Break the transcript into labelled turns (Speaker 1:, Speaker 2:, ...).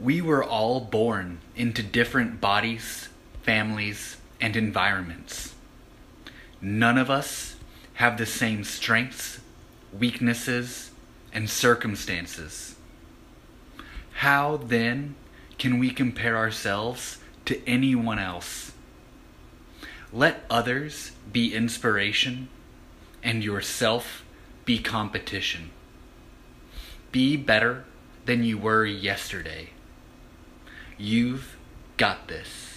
Speaker 1: We were all born into different bodies, families, and environments. None of us have the same strengths, weaknesses, and circumstances. How then can we compare ourselves to anyone else? Let others be inspiration and yourself be competition. Be better than you were yesterday. You've got this.